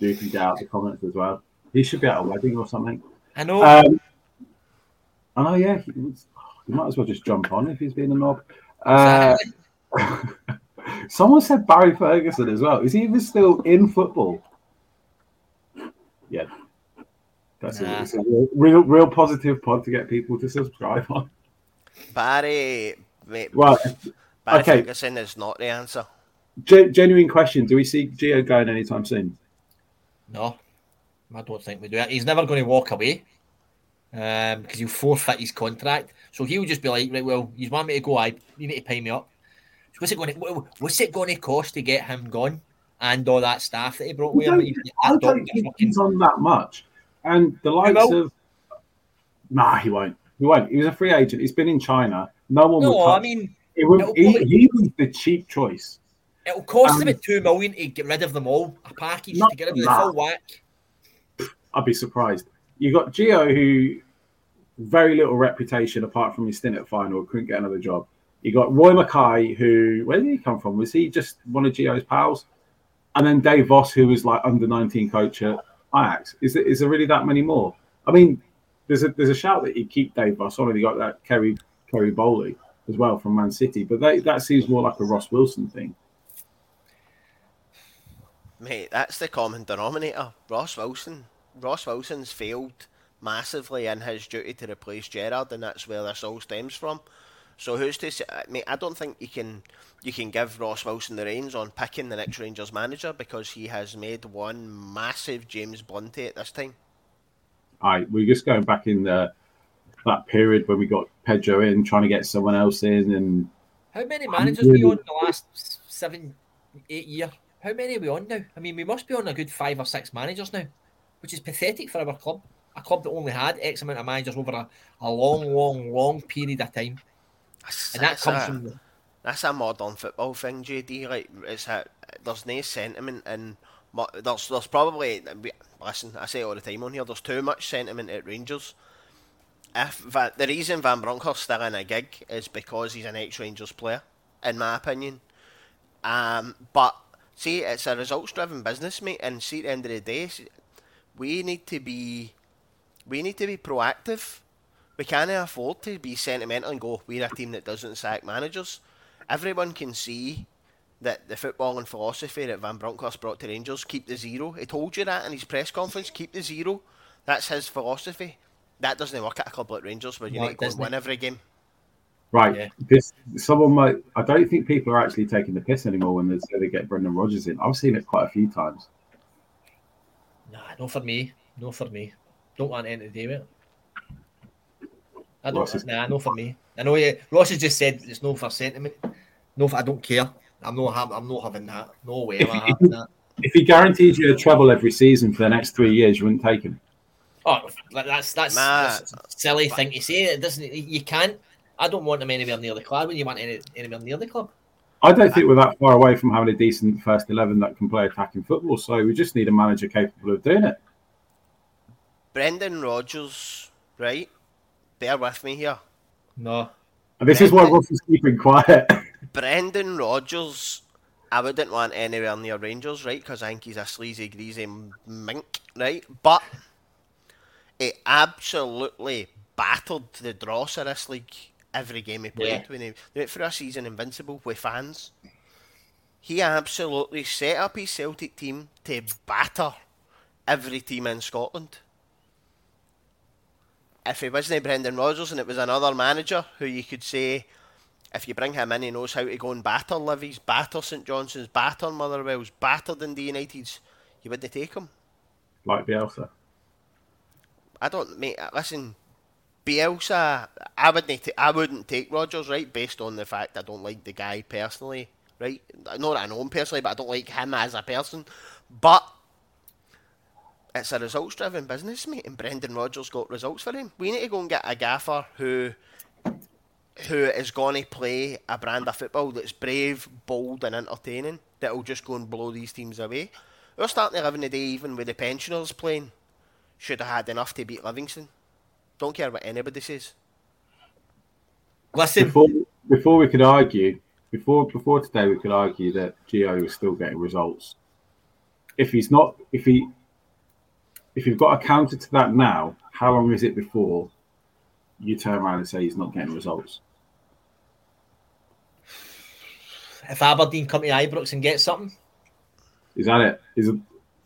You can get out the comments as well. He should be at a wedding or something. I know. Um, I know, yeah. He, was, he might as well just jump on if he's being a knob. Uh, someone said Barry Ferguson as well. Is he even still in football? Yeah. That's Nah. a, a real, real, real positive pod to get people to subscribe on. Barry, mate, Well, Barry okay. Ferguson is not the answer. gen- genuine question: Do we see Gio going anytime soon? No, I don't think we do it. He's never going to walk away um, because he'll forfeit his contract. So he'll just be like, right, well, you want me to go? I you need to pay me up. So what's it going to what's it going to cost to get him gone and all that staff that he brought with I him? don't, I don't think fucking- he's on that much. And the likes of nah, he won't. He won't. He was a free agent. He's been in China. No one. will No, touch I mean, It would, he, he was the cheap choice. It'll cost Um, them about two million to get rid of them all. A package to get rid of the full whack. I'd be surprised. You got Gio, who very little reputation apart from his stint at final, couldn't get another job. You got Roy Makaay, who where did he come from? Was he just one of Gio's pals? And then Dave Vos, who was like under nineteen coach at Ajax. Is there, is there really that many more? I mean, there's a there's a shout that he'd keep Dave Vos on, and he got that Kerry Kerry Bowley as well from Man City. But they, that seems more like a Ross Wilson thing. Mate, that's the common denominator. Ross Wilson. Ross Wilson's failed massively in his duty to replace Gerrard, and that's where this all stems from. So who's to say? I mean, I don't think you can you can give Ross Wilson the reins on picking the next Rangers manager because he has made one massive James Blunty at this time. All right, we're just going back in the that period when we got Pedro in, trying to get someone else in, and How many managers are we on the last seven, eight year? How many are we on now? I mean, we must be on a good five or six managers now, which is pathetic for our club. A club that only had X amount of managers over a, a long, long, long period of time. That's, And that that's comes a, from the, that's a modern football thing, JD. Like it's a, there's no sentiment and there's there's probably listen. I say it all the time on here. There's too much sentiment at Rangers. If the reason Van Bronckhorst's still in a gig is because he's an ex-Rangers player, in my opinion. Um, but see, it's a results-driven business, mate. And see, at the end of the day, we need to be, we need to be proactive. We can't afford to be sentimental and go, we're a team that doesn't sack managers. Everyone can see that the football and philosophy that Van Bronckhorst brought to Rangers, keep the zero. He told you that in his press conference, keep the zero. That's his philosophy. That doesn't work at a club like Rangers where you No, need to go and win every game. Right, Yeah. this someone might. I don't think people are actually taking the piss anymore when they say they get Brendan Rodgers in. I've seen it quite a few times. nah, no for me. No for me. Don't want anything to do with it. I don't. Is- nah, no for me. I know. Yeah, Ross has just said it's no for sentiment. No, for, I don't care. I'm not. ha- I'm not having that. No way am I having that. If he guaranteed you a treble every season for the next three years, you wouldn't take him. Oh, that's that's, Nah. that's a silly thing to say. It doesn't. You can't. I don't want him anywhere near the club. When you want any, anywhere near the club, I don't think we're that far away from having a decent first eleven that can play attacking football. So we just need a manager capable of doing it. Brendan Rodgers, right? Bear with me here. no. And this is why Ross is keeping quiet. Brendan Rodgers, I wouldn't want anywhere near Rangers, right? Because I think he's a sleazy, greasy mink, right? But he absolutely battled the dross of this league every game he played. Yeah. When he, he went through a season invincible with fans. He absolutely set up his Celtic team to batter every team in Scotland. If it wasn't Brendan Rodgers and it was another manager who you could say if you bring him in, he knows how to go and batter Livy's, batter St Johnstone's, batter Motherwell's, batter Dundee United's. You wouldn't take him. like Bielsa. I don't, mate. Listen, Bielsa. I wouldn't. I wouldn't take Rodgers, right? Based on the fact I don't like the guy personally, right? Not that I know him personally, but I don't like him as a person. But it's a results-driven business, mate. And Brendan Rodgers got results for him. We need to go and get a gaffer who who is going to play a brand of football that's brave, bold, and entertaining. That'll just go and blow these teams away. We're starting to live in the day, even with the pensioners playing. Should have had enough to beat Livingston. Don't care what anybody says. Listen, Before before we could argue, before before today, we could argue that Gio was still getting results. If he's not, if he, if you've got a counter to that now, how long is it before you turn around and say he's not getting results? if Aberdeen come to Ibrox and get something, Is that it? Is it,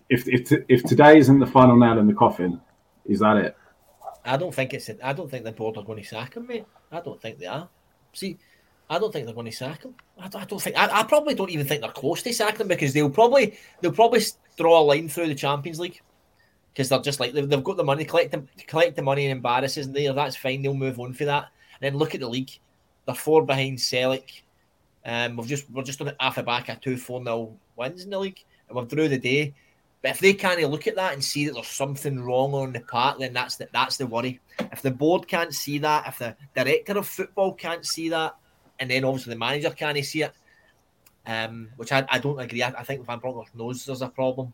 if if if today isn't the final nail in the coffin, is that it? I don't think it's. I don't think the board are going to sack him, mate. I don't think they are. See, I don't think they're going to sack him. I I don't think. I, I probably don't even think they're close to sacking him because they'll probably they'll probably draw a line through the Champions League because they're just like they've, they've got the money, collect them, collect the money and embarrass us there. That's fine. They'll move on for that. And then look at the league. They're four behind Celtic. Um, we've just we're just on half a back at two four nil wins in the league, and we've drew the day. But if they can't look at that and see that there's something wrong on the park, then that's the, that's the worry. If the board can't see that, if the director of football can't see that, and then obviously the manager can't see it, um, which I, I don't agree. I, I think Van Bronckhorst knows there's a problem,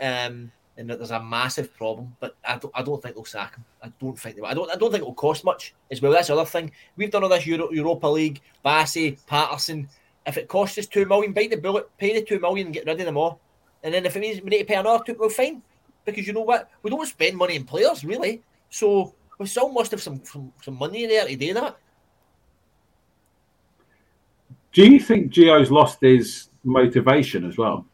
um, and that there's a massive problem. But I don't, I don't think they'll sack him. I don't think they. Will. I don't. I don't think it'll cost much as well. That's the other thing. We've done all this Euro, Europa League, Bassey, Patterson. If it costs us two million, bite the bullet, pay the two million, and get rid of them all. And then if it means we need to pay another two, well, fine. Because you know what, we don't spend money in players really. So we still must have some some, some money there to do that. Do you think Gio's lost his motivation as well?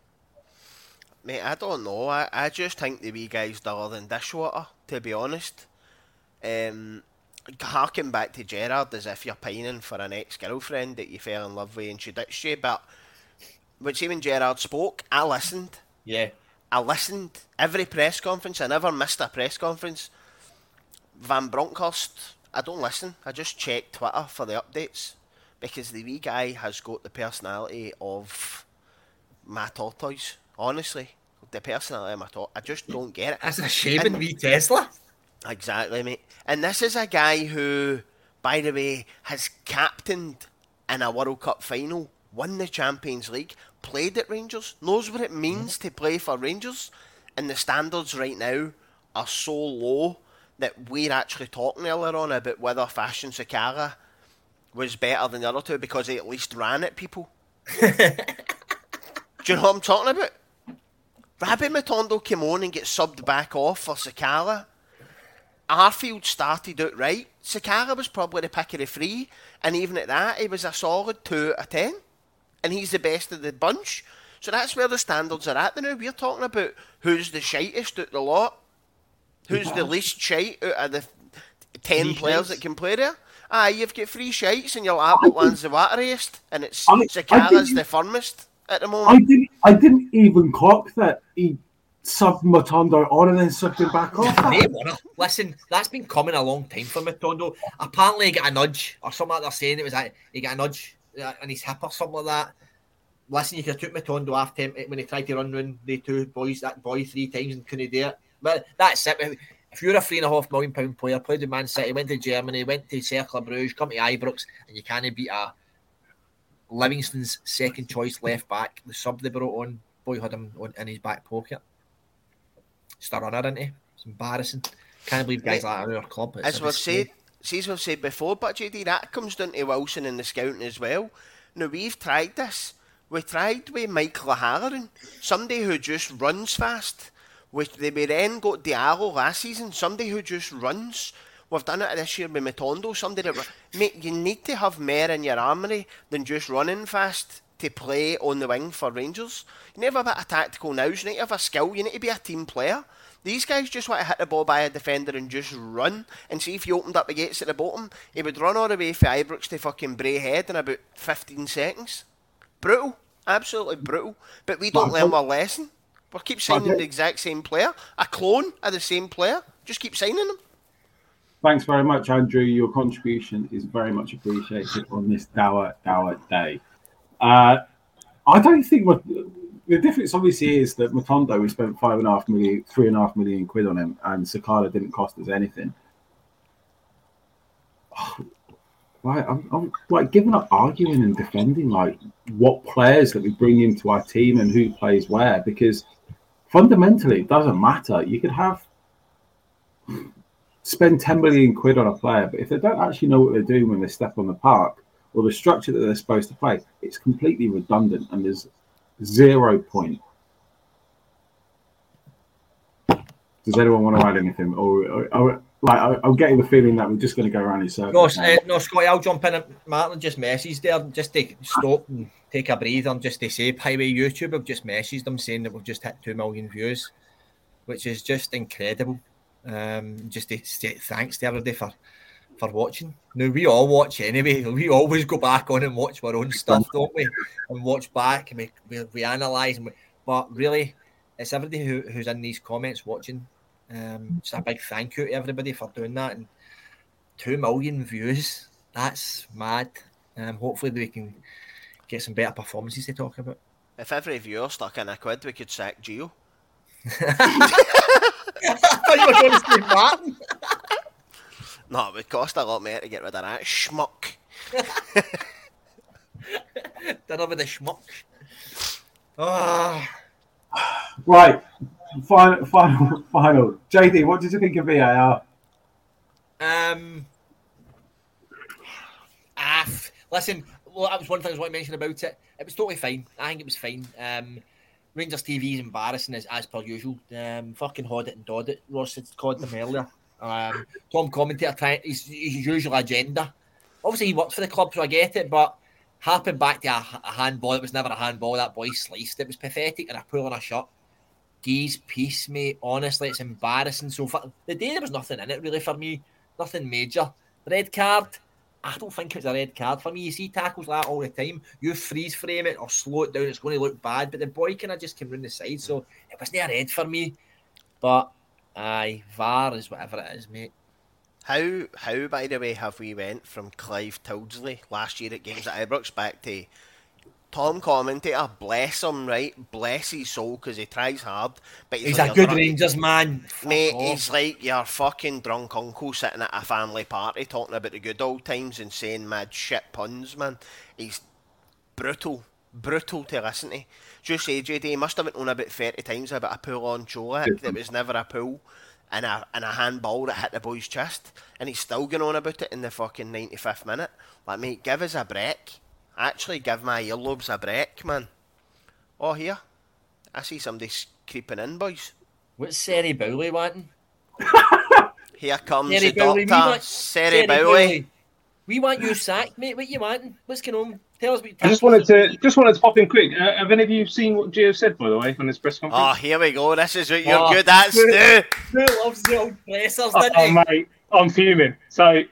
Mate, I don't know. I, I just think the wee guy's duller than dishwater, to be honest. Um, harking back to Gerrard as if you're pining for an ex girlfriend that you fell in love with and she ditched you. But when see when Gerrard spoke, I listened. Yeah. I listened every press conference. I never missed a press conference. Van Bronckhorst, I don't listen. I just check Twitter for the updates because the wee guy has got the personality of my tortoise. Honestly, the personality of my tortoise. I just don't get it. That's a shame in wee Tesla. Exactly, mate. And this is a guy who, by the way, has captained in a World Cup final, won the Champions League, played at Rangers, knows what it means mm-hmm. to play for Rangers, and the standards right now are so low that we're actually talking earlier on about whether Fashion Sakala was better than the other two because he at least ran at people. Do you know what I'm talking about? Rabbi Matondo came on and get subbed back off for Sakala. Arfield started out right. Sakala was probably the pick of the three, and even at that, he was a solid 2 out of 10. And he's the best of the bunch. So that's where the standards are at now. We're talking about who's the shittest out the lot. Who's the least shite out of the 10 Three players shites. that can play there? Ah, you've got three shites and your lap one's the wateriest, and it's I- I Sakala's the firmest at the I moment. didn't. I didn't even clock that he subbed Matondo on and then subbed him back off. Listen, that's been coming a long time for Matondo. Apparently, he got a nudge or something like they're saying. It was like he got a nudge uh, in his hip or something like that. Listen, you could have took Matondo off him when he tried to run round the two boys, that boy three times and couldn't do it. But that's it. If you're a three and a half million pound player, played in Man City, went to Germany, went to Cercle Bruges, come to Ibrox, and you can't beat a Livingston's second choice left back, the sub they brought on, boy had him on, in his back pocket. Just a runner, isn't he? It's embarrassing. Can't believe guys like that are in our club. It's As we've said, see, as we've said before, but JD, that comes down to Wilson and the scouting as well. Now, we've tried this. We tried with Mike O'Halloran, somebody who just runs fast. We, they, we then got Diallo last season, somebody who just runs. We've done it this year with Matondo, somebody that... Mate, you need to have more in your armoury than just running fast to play on the wing for Rangers. You need to have a bit of tactical nous, you need to have a skill, you need to be a team player. These guys just want to hit the ball by a defender and just run and see if he opened up the gates at the bottom. He would run all the way for Ibrox to fucking Braehead in about 15 seconds. Brutal. Absolutely brutal. But we don't learn our lesson. We keep signing the exact same player. A clone of the same player. Just keep signing them. Thanks very much, Andrew. Your contribution is very much appreciated on this Dower Dower Day. Uh, I don't think what the difference obviously is that Matondo we spent five and a half million, three and a half million quid on him, and Sakala didn't cost us anything. Right, I'm, I'm like giving up arguing and defending like what players that we bring into our team and who plays where because fundamentally it doesn't matter. You could have spend 10 million quid on a player, but if they don't actually know what they're doing when they step on the park or the structure that they're supposed to play, it's completely redundant and there's zero point. Does anyone want to add anything? Or, or, or like, I, I'm getting the feeling that we're just going to go around in circles. No, uh, no, Scotty, I'll jump in. Martin just messaged there just to stop and take a breather and just to say, Highway YouTube have just messaged them saying that we've just hit 2 million views, which is just incredible. Um, just to say thanks to everybody for, for watching. Now, we all watch anyway. We always go back on and watch our own stuff, don't we? And watch back and we, we, we analyse. And we, but really, it's everybody who, who's in these comments watching. Um, just a big thank you to everybody for doing that. And two million views. That's mad. Um, hopefully we can get some better performances to talk about. If every viewer stuck in a quid, we could sack Gio. I thought you were going to say Martin. No, it would cost a lot more to get rid of that schmuck. Dinner with the schmucks. Ah, Right, final, final, final. JD, what did you think of VAR? um, ah, listen. Well, that was one thing I was wanting to mention about it. It was totally fine. I think it was fine. Um, Rangers TV is embarrassing as, as per usual. Um, fucking hod it and dod it. Ross had called them earlier. Um, Tom commentator trying his, his usual agenda. Obviously, he works for the club, so I get it. But harping back to a, a handball, it was never a handball. That boy sliced. It was pathetic, and a pull on a shot. Geez, peace, mate. Honestly, it's embarrassing. So for the day, there was nothing in it really for me. Nothing major. Red card. I don't think it's a red card for me. You see tackles like that all the time. You freeze frame it or slow it down, it's going to look bad. But the boy kind of just came round the side, so it wasn't a red for me. But aye, VAR is whatever it is, mate. How, how, by the way, have we went from Clive Tildesley last year at Games at Ibrox back to Tom commentator? Bless him, right? Bless his soul because he tries hard, but he's, He's like a good drunk- Rangers man. Fuck Mate, off. he's like your fucking drunk uncle sitting at a family party talking about the good old times and saying mad shit puns, man. He's brutal, brutal to listen to. Just say, JD, he must have been on about 30 times about a pull on Colak eh, that was never a pull and a, and a handball that hit the boy's chest. And he's still going on about it in the fucking 95th minute. Like, mate, give us a break. Actually, give my earlobes a break, man. Oh, here. I see somebody creeping in, boys. What's Seri Bowley wanting? Here comes Seri the Bowley, we doctor, want- Seri Bowley. We want you sacked, mate. What you wanting? What's going on? Tell us what I just wanted to just wanted to pop in quick. Uh, have any of you seen what Gio said, by the way, on his press conference? Oh, here we go. This is what you're Oh, good at, Stu. Who loves the old pressers, Oh, didn't mate, I'm fuming. So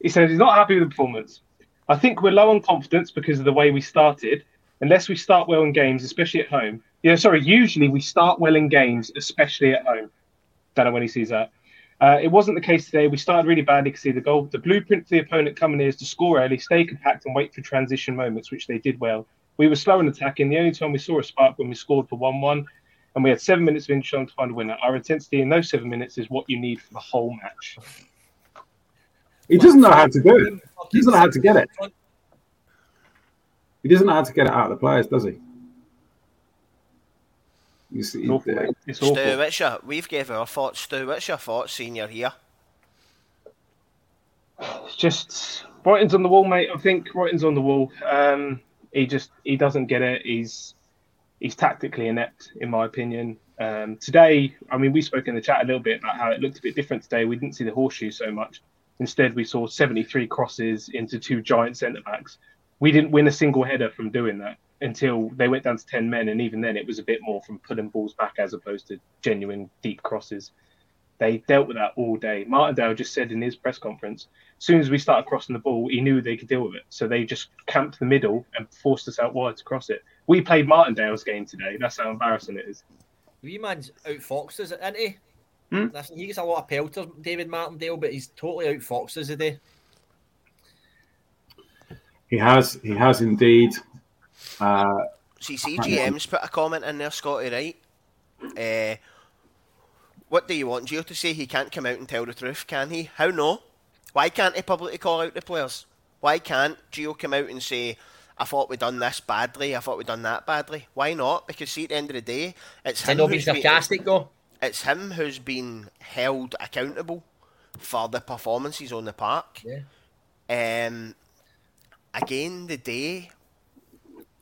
he says he's not happy with the performance. I think we're low on confidence because of the way we started. Unless we start well in games, especially at home. Yeah, sorry. Usually we start well in games, especially at home. Don't know when he sees that. Uh, it wasn't the case today. We started really badly to see the goal. The blueprint for the opponent coming here is to score early, stay compact, and wait for transition moments, which they did well. We were slow in attacking. The only time we saw a spark when we scored for 1 1, and we had seven minutes of inch time to find a winner. Our intensity in those seven minutes is what you need for the whole match. He doesn't know how to do it. He doesn't know how to get it. He doesn't know how to get it out of the players, does he? You see, It's awful. uh. It's Stu, awful. what's your, we've gave our thoughts. Stu, what's your thoughts seeing you're here? It's just writing's on the wall, mate. I think writing's on the wall. Um, he just he doesn't get it. He's he's tactically inept, in my opinion. Um, today, I mean, we spoke in the chat a little bit about how it looked a bit different today. We didn't see the horseshoe so much. Instead, we saw 73 crosses into two giant centre backs. We didn't win a single header from doing that until they went down to 10 men, and even then, it was a bit more from pulling balls back as opposed to genuine deep crosses. They dealt with that all day. Martindale just said in his press conference, as soon as we started crossing the ball, he knew they could deal with it. So they just camped the middle and forced us out wide to cross it. We played Martindale's game today. That's how embarrassing it is. Wee man's outfoxed us, isn't he? Hmm? Listen, he gets a lot of pelters, David Martindale, but he's totally outfoxed us today. he has, he has indeed. Uh, See, CGM's put a comment in there, Scotty, right? Uh, what do you want Gio to say? He can't come out and tell the truth, can he? How no? Why can't he publicly call out the players? Why can't Gio come out and say, I thought we'd done this badly, I thought we'd done that badly? Why not? Because see, at the end of the day, it's him who's been- sarcastic though. it's him who's been held accountable for the performances on the park. Yeah. Um, again, the day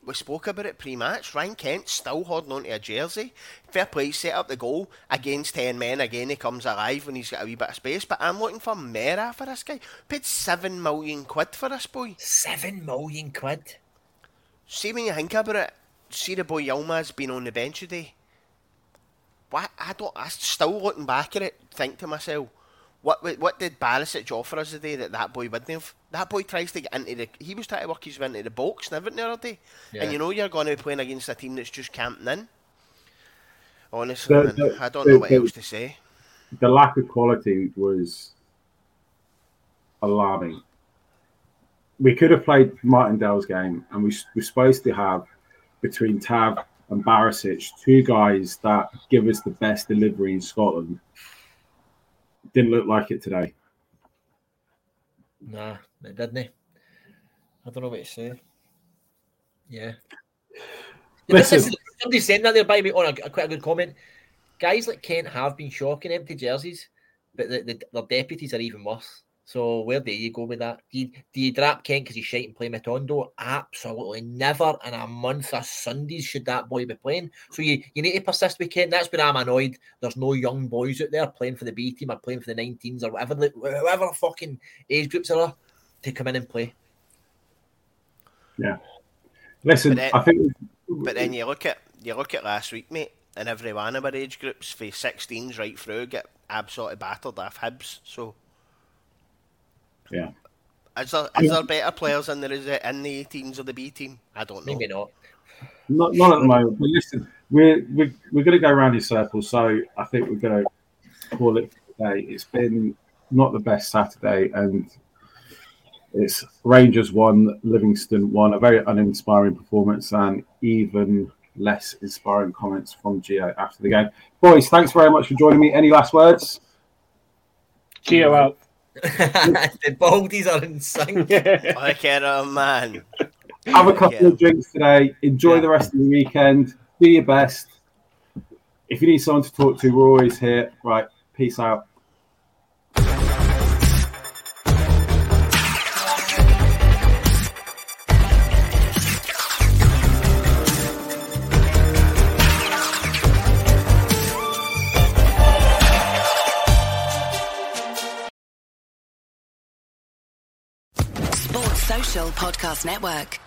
we spoke about it pre-match. Ryan Kent still holding on to a jersey. Fair play, set up the goal against ten men. Again, he comes alive when he's got a wee bit of space. But I'm looking for more for this guy. Paid seven million quid for this boy. Seven million quid. See when you think about it. See the boy Yilmaz been on the bench today. What I don't. I still looking back at it, think to myself, what what did Barisic offer us today that that boy wouldn't have? That boy tries to get into the. He was trying to work his way into the box and everything the other day. Yeah. And you know you're going to be playing against a team that's just camping in. Honestly, The- the- I don't know what the- else to say. the lack of quality was alarming. We could have played Martindale's game, and we, we're supposed to have between Tav and Barisic two guys that give us the best delivery in Scotland. Didn't look like it today. Nah, it didn't he? I don't know what to say. Yeah. Yeah, this Listen. is- somebody's saying that there by me on a, a quite a good comment. Guys like Kent have been shocking empty jerseys, but the, the, their deputies are even worse. So where do you go with that? Do you, do you drop Kent because he's shite and play Matondo? Absolutely never in a month of Sundays should that boy be playing. So you, you need to persist with Kent. That's where I'm annoyed. There's no young boys out there playing for the B team or playing for the 19s or whatever the, whatever fucking age groups are to come in and play. Yeah. Listen, But then- I think But then you look at you look at last week, mate, and every one of our age groups, for 16s right through, get absolutely battered off Hibs. So yeah. is there is there better players in the there in the 18s or the B team? I don't know. Maybe not. Not, not at the moment. But listen, we're we're, we're going to go around in circles, so I think we're going to call it today. It's been not the best Saturday, and it's Rangers won, Livingston won. A very uninspiring performance, and even less inspiring comments from Gio after the game. Boys, thanks very much for joining me. Any last words? Gio out. the Baldies are in sync. Look at him, man. Have a couple Yeah. of drinks today. Enjoy Yeah. the rest of the weekend. Do your best. If you need someone to talk to, we're always here. Right. Peace out. Podcast Network.